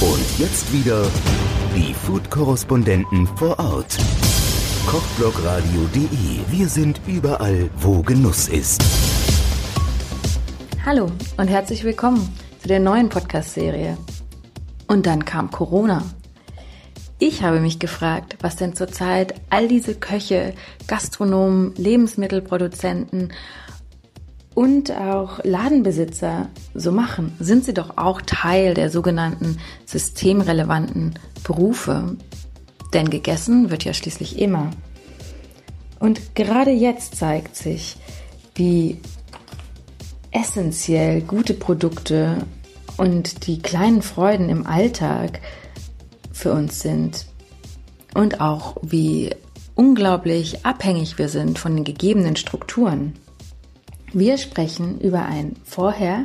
Und jetzt wieder die Food-Korrespondenten vor Ort. Kochblogradio.de. Wir sind überall, wo Genuss ist. Hallo und herzlich willkommen zu der neuen Podcast-Serie. Und dann kam Corona. Ich habe mich gefragt, was denn zurzeit all diese Köche, Gastronomen, Lebensmittelproduzenten und auch Ladenbesitzer so machen. Sind sie doch auch Teil der sogenannten systemrelevanten Berufe? Denn gegessen wird ja schließlich immer. Und gerade jetzt zeigt sich, wie essentiell gute Produkte und die kleinen Freuden im Alltag für uns sind und auch wie unglaublich abhängig wir sind von den gegebenen Strukturen. Wir sprechen über ein Vorher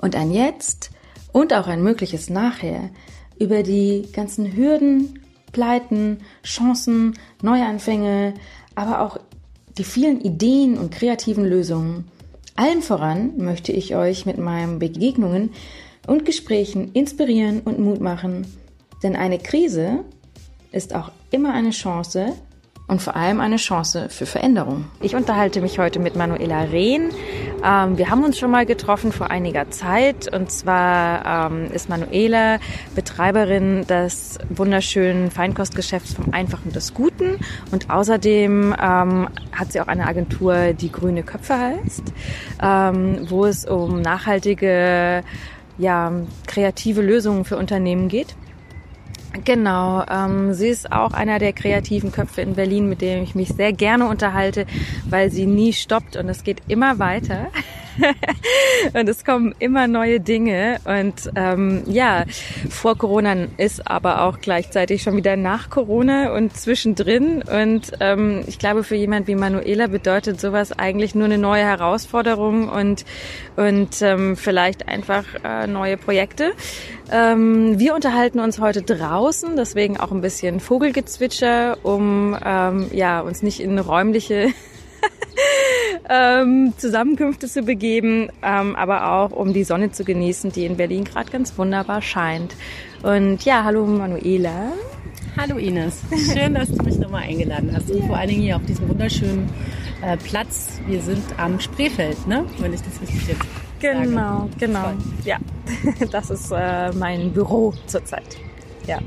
und ein Jetzt und auch ein mögliches Nachher, über die ganzen Hürden, Pleiten, Chancen, Neuanfänge, aber auch die vielen Ideen und kreativen Lösungen. Allen voran möchte ich euch mit meinen Begegnungen und Gesprächen inspirieren und Mut machen, denn eine Krise ist auch immer eine Chance und vor allem eine Chance für Veränderung. Ich unterhalte mich heute mit Manuela Rehn. Ähm, wir haben uns schon mal getroffen vor einiger Zeit und zwar ähm, ist Manuela Betreiberin des wunderschönen Feinkostgeschäfts vom Einfachen des Guten und außerdem ähm, hat sie auch eine Agentur, die Grüne Köpfe heißt, ähm, wo es um nachhaltige, ja, kreative Lösungen für Unternehmen geht. Genau, ähm, sie ist auch einer der kreativen Köpfe in Berlin, mit dem ich mich sehr gerne unterhalte, weil sie nie stoppt und es geht immer weiter. und es kommen immer neue Dinge. Und ähm, ja, vor Corona ist aber auch gleichzeitig schon wieder nach Corona und zwischendrin. Und ähm, ich glaube, für jemand wie Manuela bedeutet sowas eigentlich nur eine neue Herausforderung und, und ähm, vielleicht einfach äh, neue Projekte. Ähm, wir unterhalten uns heute draußen, deswegen auch ein bisschen Vogelgezwitscher, um ähm, ja, uns nicht in räumliche ähm, Zusammenkünfte zu begeben, ähm, aber auch um die Sonne zu genießen, die in Berlin gerade ganz wunderbar scheint. Und ja, hallo Manuela. Hallo Ines, schön, dass du mich nochmal eingeladen hast und vor allen Dingen hier auf diesem wunderschönen äh, Platz. Wir sind am Spreefeld, ne? Wenn ich das richtig jetzt Genau, sage. genau. Toll. Ja, das ist äh, mein Büro zurzeit. Ja.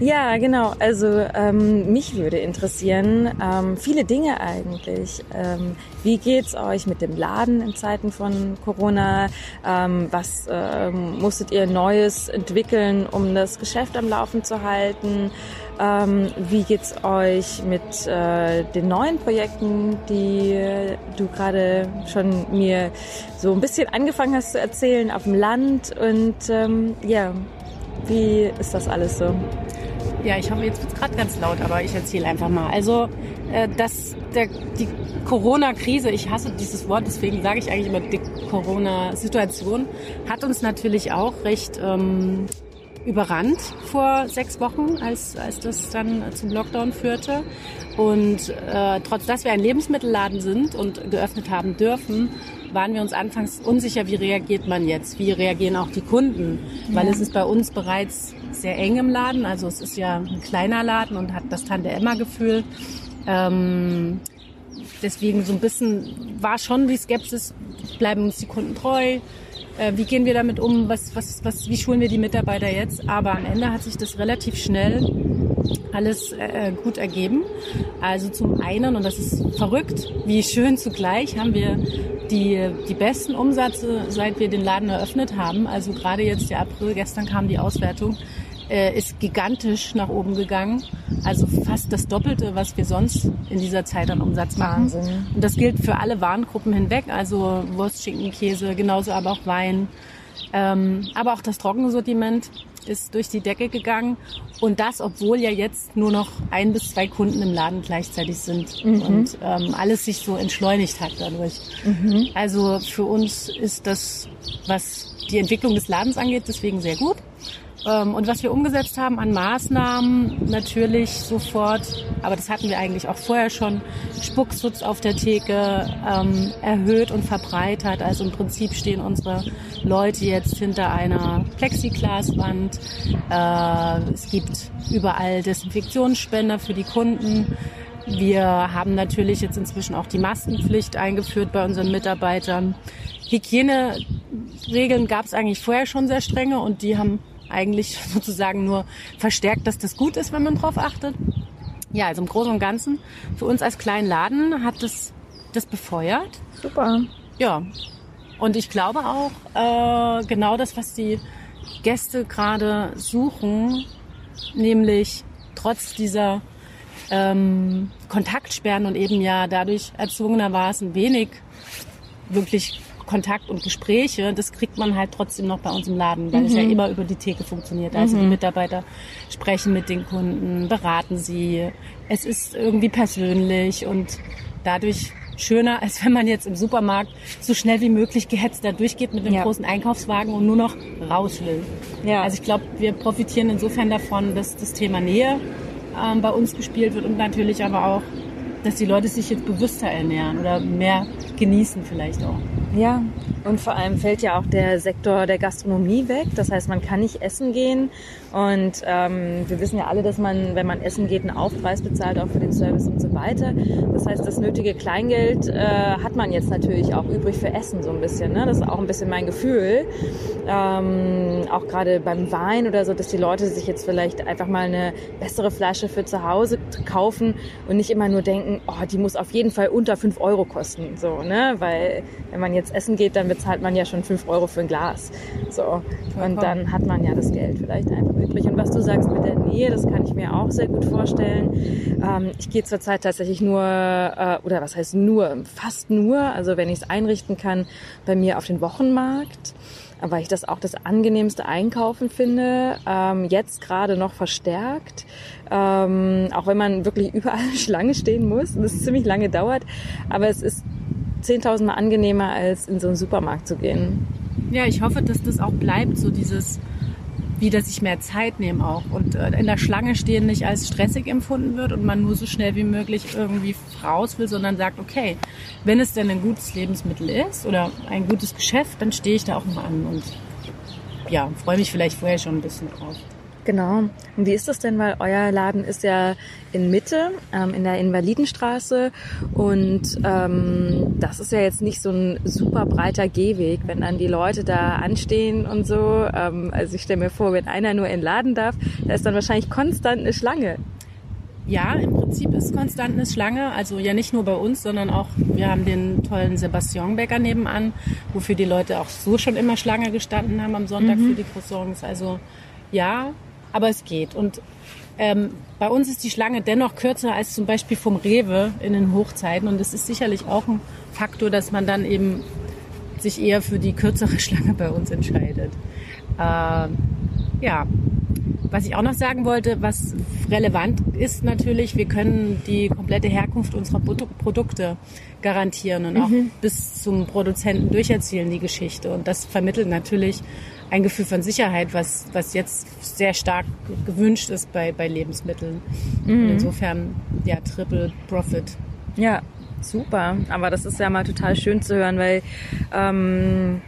Ja, genau. Also ähm, mich würde interessieren, ähm, viele Dinge eigentlich. Ähm, wie geht's euch mit dem Laden in Zeiten von Corona? Ähm, was ähm, musstet ihr Neues entwickeln, um das Geschäft am Laufen zu halten? Ähm, wie geht's euch mit äh, den neuen Projekten, die du gerade schon mir so ein bisschen angefangen hast zu erzählen auf dem Land? Und ähm, ja, wie ist das alles so? Ja, ich hoffe, jetzt gerade ganz laut, aber ich erzähle einfach mal. Also, äh, dass der, die Corona-Krise, ich hasse dieses Wort, deswegen sage ich eigentlich immer die Corona-Situation, hat uns natürlich auch recht ähm, überrannt vor sechs Wochen, als, als das dann zum Lockdown führte. Und äh, trotz dass wir ein Lebensmittelladen sind und geöffnet haben dürfen, waren wir uns anfangs unsicher, wie reagiert man jetzt, wie reagieren auch die Kunden, weil Ja. es ist bei uns bereits sehr eng im Laden, also es ist ja ein kleiner Laden und hat das Tante-Emma-Gefühl. Ähm, deswegen so ein bisschen war schon die Skepsis, bleiben uns die Kunden treu, äh, wie gehen wir damit um, was, was, was, wie schulen wir die Mitarbeiter jetzt, aber am Ende hat sich das relativ schnell alles äh, gut ergeben. Also zum einen, und das ist verrückt, wie schön zugleich, haben wir die, die besten Umsätze, seit wir den Laden eröffnet haben. Also gerade jetzt der April, gestern kam die Auswertung, äh, ist gigantisch nach oben gegangen. Also fast das Doppelte, was wir sonst in dieser Zeit an Umsatz machen. Wahnsinn. Und das gilt für alle Warengruppen hinweg, also Wurst, Schinken, Käse, genauso aber auch Wein. Ähm, aber auch das Trockensortiment ist durch die Decke gegangen. Und das, obwohl ja jetzt nur noch ein bis zwei Kunden im Laden gleichzeitig sind und ähm, alles sich so entschleunigt hat dadurch. Also für uns ist das was die Entwicklung des Ladens angeht, deswegen sehr gut. Ähm, und was wir umgesetzt haben an Maßnahmen, natürlich sofort, aber das hatten wir eigentlich auch vorher schon, Spuckschutz auf der Theke ähm, erhöht und verbreitert. Also im Prinzip stehen unsere Leute jetzt hinter einer Plexiglaswand. Äh, es gibt überall Desinfektionsspender für die Kunden. Wir haben natürlich jetzt inzwischen auch die Maskenpflicht eingeführt bei unseren Mitarbeitern. Hygieneregeln gab es eigentlich vorher schon sehr strenge und die haben eigentlich sozusagen nur verstärkt, dass das gut ist, wenn man drauf achtet. Ja, also im Großen und Ganzen für uns als kleinen Laden hat das das befeuert. Super. Ja. Und ich glaube auch äh, genau das, was die Gäste gerade suchen, nämlich trotz dieser ähm, Kontaktsperren und eben ja dadurch erzwungenermaßen wenig wirklich Kontakt und Gespräche, das kriegt man halt trotzdem noch bei uns im Laden, weil mhm. es ja mhm. immer über die Theke funktioniert. Also mhm. die Mitarbeiter sprechen mit den Kunden, beraten sie. Es ist irgendwie persönlich und dadurch schöner, als wenn man jetzt im Supermarkt so schnell wie möglich gehetzt da durchgeht mit einem ja. großen Einkaufswagen und nur noch raus will. Ja. Also ich glaube, wir profitieren insofern davon, dass das Thema Nähe ähm, bei uns gespielt wird und natürlich aber auch, dass die Leute sich jetzt bewusster ernähren oder mehr genießen vielleicht auch. Ja, und vor allem fällt ja auch der Sektor der Gastronomie weg. Das heißt, man kann nicht essen gehen. Und ähm, wir wissen ja alle, dass man, wenn man essen geht, einen Aufpreis bezahlt, auch für den Service und so weiter. Das heißt, das nötige Kleingeld äh, hat man jetzt natürlich auch übrig für Essen so ein bisschen. Ne? Das ist auch ein bisschen mein Gefühl. Ähm, auch gerade beim Wein oder so, dass die Leute sich jetzt vielleicht einfach mal eine bessere Flasche für zu Hause kaufen und nicht immer nur denken, oh, die muss auf jeden Fall unter fünf Euro kosten. So, ne? Weil wenn man jetzt essen geht, dann bezahlt man ja schon fünf Euro für ein Glas. So. Und dann hat man ja das Geld vielleicht einfach übrig. Und was du sagst mit der Nähe, das kann ich mir auch sehr gut vorstellen. Ähm, ich gehe zurzeit tatsächlich nur, äh, oder was heißt nur, fast nur, also wenn ich es einrichten kann, bei mir auf den Wochenmarkt weil ich das auch das angenehmste Einkaufen finde, ähm, jetzt gerade noch verstärkt, ähm, auch wenn man wirklich überall Schlange stehen muss und es ziemlich lange dauert, aber es ist 10.000 Mal angenehmer, als in so einen Supermarkt zu gehen. Ja, ich hoffe, dass das auch bleibt, so dieses wieder sich mehr Zeit nehmen auch und äh, in der Schlange stehen nicht als stressig empfunden wird und man nur so schnell wie möglich irgendwie raus will, sondern sagt, okay, wenn es denn ein gutes Lebensmittel ist oder ein gutes Geschäft, dann stehe ich da auch mal an und ja, freue mich vielleicht vorher schon ein bisschen drauf. Genau. Und wie ist das denn? Weil euer Laden ist ja in Mitte, ähm, in der Invalidenstraße. Und ähm, das ist ja jetzt nicht so ein super breiter Gehweg, wenn dann die Leute da anstehen und so. Ähm, also ich stelle mir vor, wenn einer nur in den Laden darf, da ist dann wahrscheinlich konstant eine Schlange. Ja, im Prinzip ist konstant eine Schlange. Also ja nicht nur bei uns, sondern auch, wir haben den tollen Sebastian Bäcker nebenan, wofür die Leute auch so schon immer Schlange gestanden haben am Sonntag mhm. für die Croissants. Also ja, aber es geht. Und ähm, bei uns ist die Schlange dennoch kürzer als zum Beispiel vom Rewe in den Hochzeiten. Und das ist sicherlich auch ein Faktor, dass man dann eben sich eher für die kürzere Schlange bei uns entscheidet. Äh, ja, was ich auch noch sagen wollte, was relevant ist natürlich, wir können die komplette Herkunft unserer Produkte garantieren und auch mhm. bis zum Produzenten durcherzählen die Geschichte. Und das vermittelt natürlich ein Gefühl von Sicherheit, was, was jetzt sehr stark gewünscht ist bei, bei Lebensmitteln. Mhm. Insofern, ja, Triple Profit. Ja, super. Aber das ist ja mal total schön zu hören, weil ähm,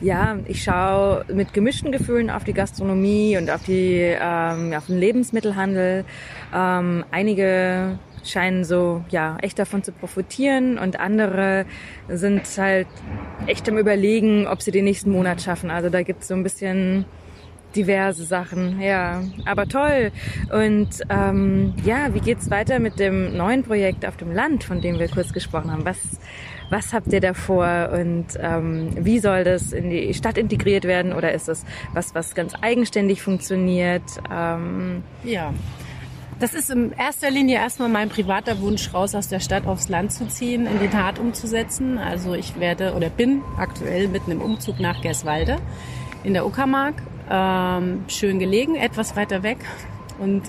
ja, ich schaue mit gemischten Gefühlen auf die Gastronomie und auf die ähm, auf den Lebensmittelhandel. Ähm, einige scheinen so ja echt davon zu profitieren und andere sind halt echt am überlegen, ob sie den nächsten Monat schaffen. Also da gibt's so ein bisschen diverse Sachen, ja. Aber toll. Und ähm, ja, wie geht's weiter mit dem neuen Projekt auf dem Land, von dem wir kurz gesprochen haben? Was, was habt ihr da vor und ähm, wie soll das in die Stadt integriert werden oder ist das was, was ganz eigenständig funktioniert? Ähm, ja. Das ist in erster Linie erstmal mein privater Wunsch, raus aus der Stadt aufs Land zu ziehen, in die Tat umzusetzen. Also ich werde oder bin aktuell mitten im Umzug nach Gerswalde in der Uckermark. Ähm, schön gelegen, etwas weiter weg und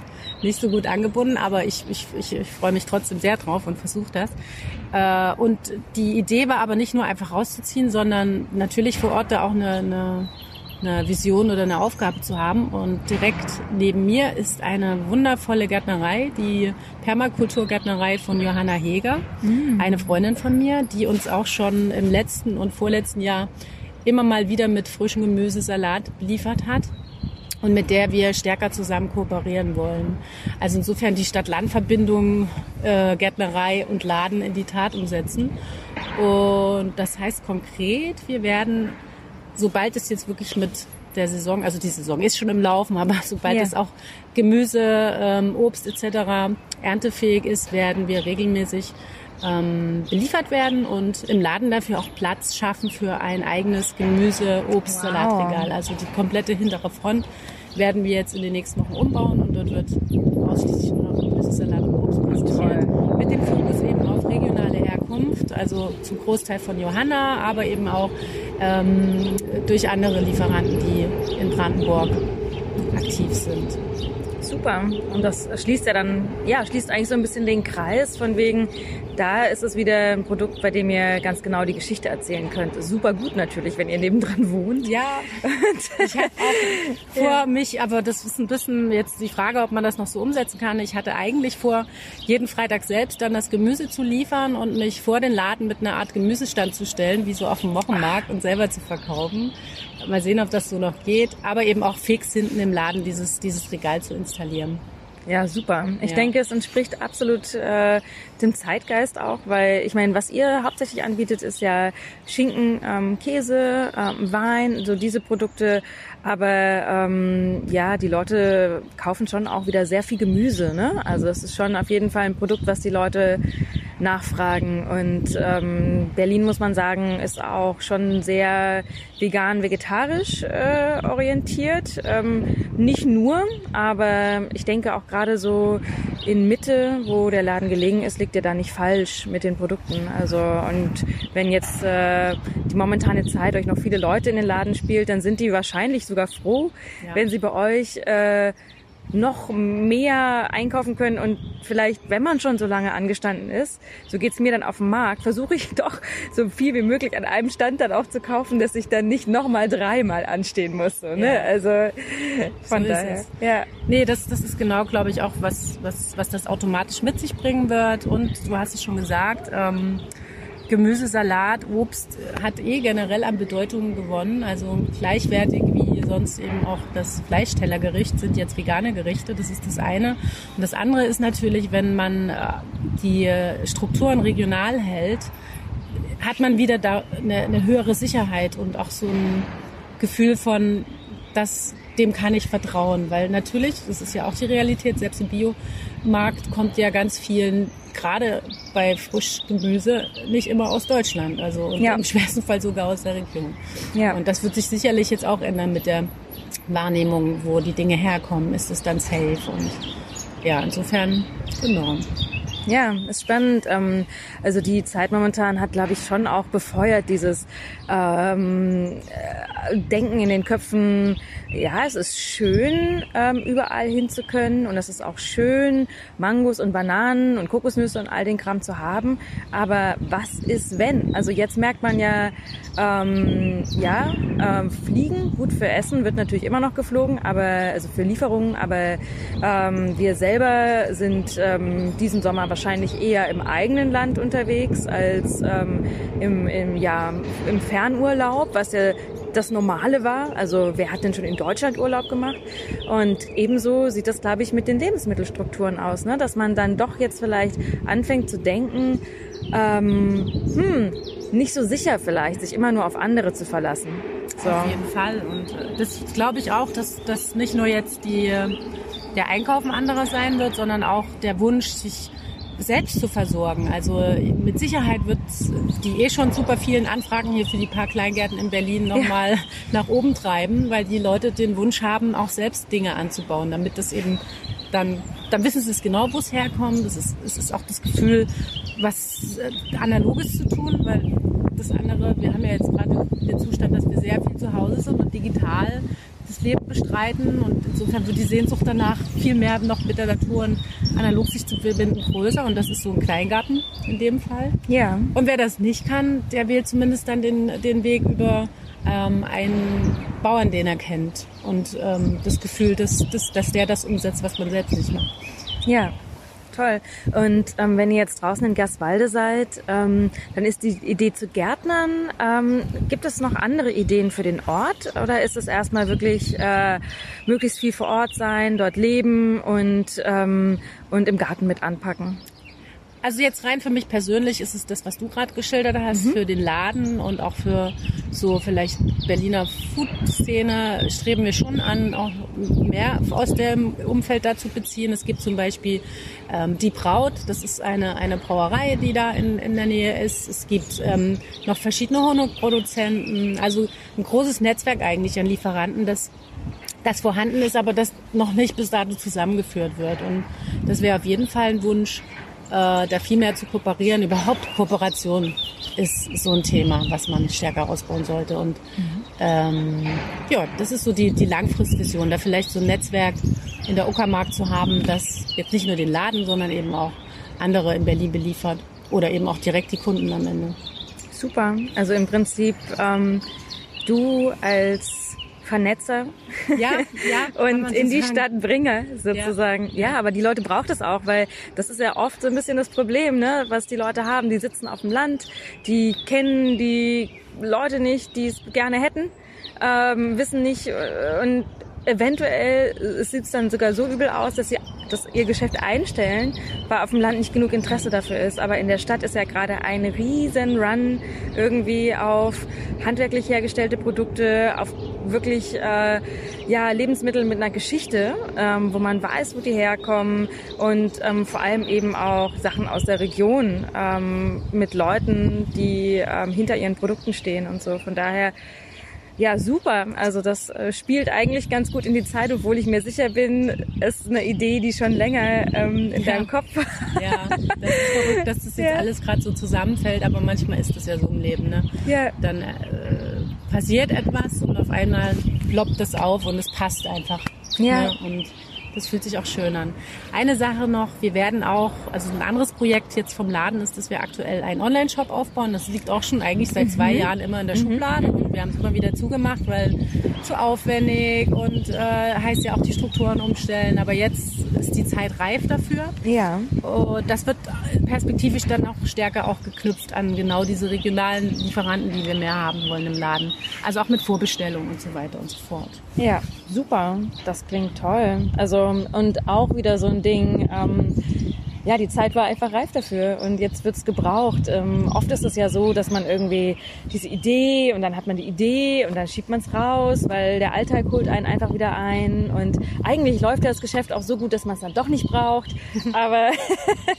nicht so gut angebunden, aber ich, ich, ich, ich freue mich trotzdem sehr drauf und versuche das. Äh, und die Idee war aber nicht nur einfach rauszuziehen, sondern natürlich vor Ort da auch eine, eine eine Vision oder eine Aufgabe zu haben. Und direkt neben mir ist eine wundervolle Gärtnerei, die Permakulturgärtnerei von Johanna Heger, mhm. eine Freundin von mir, die uns auch schon im letzten und vorletzten Jahr immer mal wieder mit frischem Gemüsesalat beliefert hat und mit der wir stärker zusammen kooperieren wollen. Also insofern die Stadt-Land-Verbindung äh, Gärtnerei und Laden in die Tat umsetzen. Und das heißt konkret, wir werden sobald es jetzt wirklich mit der Saison, also die Saison ist schon im Laufen, aber sobald ja. es auch Gemüse, ähm, Obst etc. erntefähig ist, werden wir regelmäßig ähm, beliefert werden und im Laden dafür auch Platz schaffen für ein eigenes Gemüse, Obst, wow. Salatregal. Also die komplette hintere Front werden wir jetzt in den nächsten Wochen umbauen und dort wird ausschließlich nur noch Gemüse, Salat und Obst präsentiert. Mit dem Fokus eben auf regionale Herkunft, also zum Großteil von Johanna, aber eben auch ähm, durch andere Lieferanten, die in Brandenburg aktiv sind. Super. Und das schließt ja dann, ja, schließt eigentlich so ein bisschen den Kreis von wegen, da ist es wieder ein Produkt, bei dem ihr ganz genau die Geschichte erzählen könnt. Super gut natürlich, wenn ihr nebendran wohnt. Ja, ich hatte auch vor ja. mich, aber das ist ein bisschen jetzt die Frage, ob man das noch so umsetzen kann. Ich hatte eigentlich vor, jeden Freitag selbst dann das Gemüse zu liefern und mich vor den Laden mit einer Art Gemüsestand zu stellen, wie so auf dem Wochenmarkt und selber zu verkaufen. Mal sehen, ob das so noch geht, aber eben auch fix hinten im Laden dieses, dieses Regal zu installieren. Ja, super. Ich ja. denke, es entspricht absolut äh, dem Zeitgeist auch, weil ich meine, was ihr hauptsächlich anbietet, ist ja Schinken, ähm, Käse, ähm, Wein, so diese Produkte. Aber ähm, ja, die Leute kaufen schon auch wieder sehr viel Gemüse. Ne? Also es ist schon auf jeden Fall ein Produkt, was die Leute nachfragen. Und ähm, Berlin, muss man sagen, ist auch schon sehr vegan-vegetarisch äh, orientiert. Ähm, nicht nur, aber ich denke auch gerade so in Mitte, wo der Laden gelegen ist, liegt er da nicht falsch mit den Produkten. Also und wenn jetzt äh, die momentane Zeit euch noch viele Leute in den Laden spielt, dann sind die wahrscheinlich sogar froh, ja. wenn sie bei euch äh, noch mehr einkaufen können und vielleicht, wenn man schon so lange angestanden ist, so geht's mir dann auf dem Markt, versuche ich doch so viel wie möglich an einem Stand dann auch zu kaufen, dass ich dann nicht nochmal dreimal anstehen muss. So, ne? Ja. Also von so daher. Ja. Nee, das, das ist genau, glaube ich, auch was, was, was das automatisch mit sich bringen wird. Und du hast es schon gesagt, ähm, Gemüsesalat, Obst hat eh generell an Bedeutung gewonnen. Also gleichwertig sonst eben auch das Fleischtellergericht sind jetzt vegane Gerichte. Das ist das eine. Und das andere ist natürlich, wenn man äh, die Strukturen regional hält, hat man wieder da eine, eine höhere Sicherheit und auch so ein Gefühl von, dass dem kann ich vertrauen, weil natürlich, das ist ja auch die Realität, selbst im Biomarkt kommt ja ganz vielen gerade bei Frischgemüse nicht immer aus Deutschland, also ja. im schwersten Fall sogar aus der Region. Ja. Und das wird sich sicherlich jetzt auch ändern mit der Wahrnehmung, wo die Dinge herkommen. Ist es dann safe? Und ja, insofern, genau. Ja, ist spannend. Ähm, also die Zeit momentan hat, glaube ich, schon auch befeuert dieses ähm, äh, Denken in den Köpfen. Ja, es ist schön, ähm, überall hin zu können und es ist auch schön, Mangos und Bananen und Kokosnüsse und all den Kram zu haben. Aber was ist wenn? Also jetzt merkt man ja, ähm, ja, ähm, Fliegen, gut für Essen wird natürlich immer noch geflogen, aber also für Lieferungen, aber ähm, wir selber sind ähm, diesen Sommer wahrscheinlich eher im eigenen Land unterwegs als ähm, im, im, ja, im Fernurlaub, was ja das Normale war. Also wer hat denn schon in Deutschland Urlaub gemacht? Und ebenso sieht das, glaube ich, mit den Lebensmittelstrukturen aus, ne? dass man dann doch jetzt vielleicht anfängt zu denken, ähm, hm, nicht so sicher vielleicht, sich immer nur auf andere zu verlassen. So. Auf jeden Fall. Und äh, das glaube ich auch, dass das nicht nur jetzt die, der Einkaufen anderer sein wird, sondern auch der Wunsch, sich selbst zu versorgen. Also mit Sicherheit wird die eh schon super vielen Anfragen hier für die paar Kleingärten in Berlin nochmal ja. nach oben treiben, weil die Leute den Wunsch haben, auch selbst Dinge anzubauen, damit das eben dann, dann wissen sie es genau, wo es herkommt. Das ist, es ist auch das Gefühl, was äh, Analoges zu tun, weil das andere, wir haben ja jetzt gerade den Zustand, dass wir sehr viel zu Hause sind und digital das Leben bestreiten und insofern wird die Sehnsucht danach viel mehr noch mit der Natur und analog sich zu verbinden größer und das ist so ein Kleingarten in dem Fall. Ja. Und wer das nicht kann, der wählt zumindest dann den, den Weg über ähm, einen Bauern, den er kennt und ähm, das Gefühl, dass, dass, dass der das umsetzt, was man selbst nicht macht. Ja, toll. Und ähm, wenn ihr jetzt draußen in Gerswalde seid, ähm, dann ist die Idee zu Gärtnern. Ähm, gibt es noch andere Ideen für den Ort oder ist es erstmal wirklich äh, möglichst viel vor Ort sein, dort leben und, ähm, und im Garten mit anpacken? Also jetzt rein für mich persönlich ist es das, was du gerade geschildert hast, mhm. für den Laden und auch für so vielleicht Berliner Food-Szene streben wir schon an, auch mehr aus dem Umfeld dazu beziehen. Es gibt zum Beispiel ähm, Die Braut, das ist eine, eine Brauerei, die da in, in der Nähe ist. Es gibt ähm, noch verschiedene Honigproduzenten, also ein großes Netzwerk eigentlich an Lieferanten, das das vorhanden ist, aber das noch nicht bis dato zusammengeführt wird. Und das wäre auf jeden Fall ein Wunsch, äh, da viel mehr zu kooperieren. Überhaupt Kooperation ist so ein Thema, was man stärker ausbauen sollte. Und mhm. ähm, ja, das ist so die, die Langfristvision, da vielleicht so ein Netzwerk in der Uckermark zu haben, das jetzt nicht nur den Laden, sondern eben auch andere in Berlin beliefert oder eben auch direkt die Kunden am Ende. Super. Also im Prinzip ähm, du als Vernetzer ja, ja, und in die sagen. Stadt bringe, sozusagen. Ja. ja. aber die Leute braucht es auch, weil das ist ja oft so ein bisschen das Problem, ne, was die Leute haben. Die sitzen auf dem Land, die kennen die Leute nicht, die es gerne hätten, ähm, wissen nicht äh, und eventuell sieht es dann sogar so übel aus, dass sie das ihr Geschäft einstellen, weil auf dem Land nicht genug Interesse dafür ist. Aber in der Stadt ist ja gerade ein riesen Run irgendwie auf handwerklich hergestellte Produkte, auf wirklich äh, ja Lebensmittel mit einer Geschichte, ähm, wo man weiß, wo die herkommen und ähm, vor allem eben auch Sachen aus der Region ähm, mit Leuten, die ähm, hinter ihren Produkten stehen und so. Von daher ja, super. Also das äh, spielt eigentlich ganz gut in die Zeit, obwohl ich mir sicher bin, ist eine Idee, die schon länger ähm, in ja. deinem Kopf war. Ja, das ist verrückt, dass das jetzt ja. alles gerade so zusammenfällt, aber manchmal ist das ja so im Leben. Ne? Ja. Dann äh, passiert etwas und auf einmal ploppt es auf und es passt einfach. Ja. Ne? Und das fühlt sich auch schön an. Eine Sache noch, wir werden auch, also ein anderes Projekt jetzt vom Laden ist, dass wir aktuell einen Online-Shop aufbauen. Das liegt auch schon eigentlich seit zwei mhm. Jahren immer in der mhm. Schublade und wir haben es immer wieder zugemacht, weil zu aufwendig und äh, heißt ja auch die Strukturen umstellen. Aber jetzt ist die Zeit reif dafür. Ja. Und das wird perspektivisch dann auch stärker auch geknüpft an genau diese regionalen Lieferanten, die wir mehr haben wollen im Laden. Also auch mit Vorbestellung und so weiter und so fort. Ja, super. Das klingt toll. Also und auch wieder so ein Ding, ähm, ja, die Zeit war einfach reif dafür und jetzt wird's gebraucht. Ähm, oft ist es ja so, dass man irgendwie diese Idee und dann hat man die Idee und dann schiebt man's raus, weil der Alltag holt einen einfach wieder ein und eigentlich läuft das Geschäft auch so gut, dass man es dann doch nicht braucht. Aber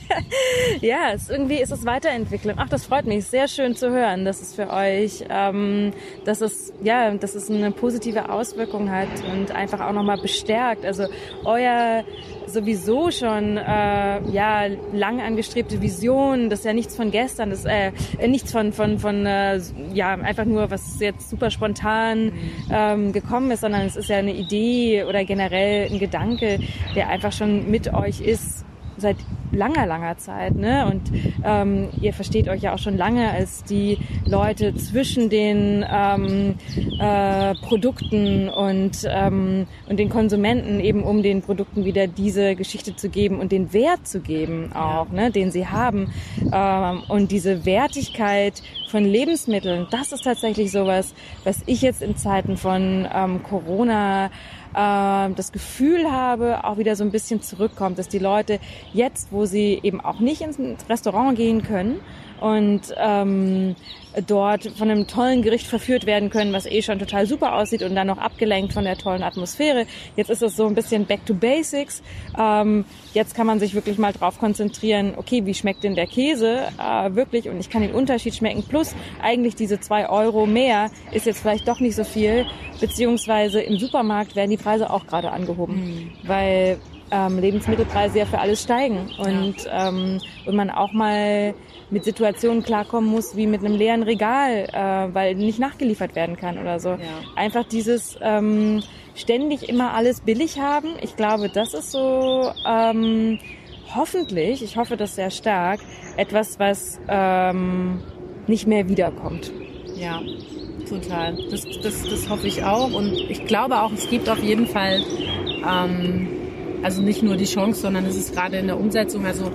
ja, es, irgendwie ist es Weiterentwicklung. Ach, das freut mich. Sehr schön zu hören, dass es für euch, ähm, dass es ja, dass es eine positive Auswirkung hat und einfach auch nochmal bestärkt. Also euer sowieso schon äh, ja lang angestrebte Vision, das ist ja nichts von gestern, das äh, nichts von von von äh, ja einfach nur was jetzt super spontan ähm, gekommen ist, sondern es ist ja eine Idee oder generell ein Gedanke, der einfach schon mit euch ist seit langer, langer Zeit. Ne? Und ähm, ihr versteht euch ja auch schon lange als die Leute zwischen den ähm, äh, Produkten und, ähm, und den Konsumenten, eben um den Produkten wieder diese Geschichte zu geben und den Wert zu geben auch, ne? den sie haben. Ähm, und diese Wertigkeit von Lebensmitteln, das ist tatsächlich sowas, was ich jetzt in Zeiten von ähm, Corona äh, das Gefühl habe, auch wieder so ein bisschen zurückkommt, dass die Leute jetzt, wo sie eben auch nicht ins Restaurant gehen können und ähm, dort von einem tollen Gericht verführt werden können, was eh schon total super aussieht und dann noch abgelenkt von der tollen Atmosphäre. Jetzt ist es so ein bisschen back to basics. Ähm, jetzt kann man sich wirklich mal drauf konzentrieren, okay, wie schmeckt denn der Käse äh, wirklich und ich kann den Unterschied schmecken. Plus eigentlich diese zwei Euro mehr ist jetzt vielleicht doch nicht so viel, beziehungsweise im Supermarkt werden die Preise auch gerade angehoben, mhm. weil ähm, Lebensmittelpreise ja für alles steigen und, ähm, und man auch mal mit Situationen klarkommen muss, wie mit einem leeren Regal, äh, weil nicht nachgeliefert werden kann oder so. Ja. Einfach dieses ähm, ständig immer alles billig haben. Ich glaube, das ist so ähm, hoffentlich, ich hoffe das sehr stark, etwas, was ähm, nicht mehr wiederkommt. Ja, total. Das, das, das hoffe ich auch. Und ich glaube auch, es gibt auf jeden Fall, ähm, also nicht nur die Chance, sondern es ist gerade in der Umsetzung, also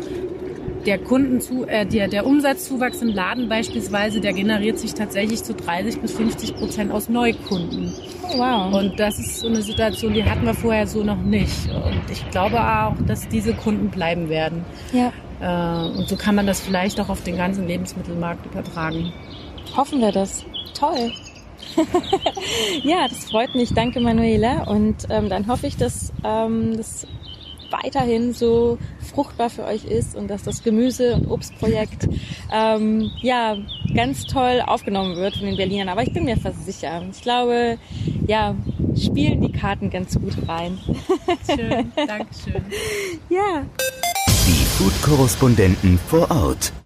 der Kundenzu äh, der, der Umsatzzuwachs im Laden beispielsweise, der generiert sich tatsächlich zu 30 bis 50 Prozent aus Neukunden. Oh, wow. Und das ist so eine Situation, die hatten wir vorher so noch nicht. Und ich glaube auch, dass diese Kunden bleiben werden. Ja. Äh, und so kann man das vielleicht auch auf den ganzen Lebensmittelmarkt übertragen. Hoffen wir das. Toll. ja, das freut mich. Danke, Manuela. Und ähm, dann hoffe ich, dass ähm, das weiterhin so fruchtbar für euch ist und dass das Gemüse- und Obstprojekt ähm, ja ganz toll aufgenommen wird von den Berlinern. Aber ich bin mir fast sicher. Ich glaube, ja, spielen die Karten ganz gut rein. Schön, Dankeschön. ja. Die Food-Korrespondenten vor Ort.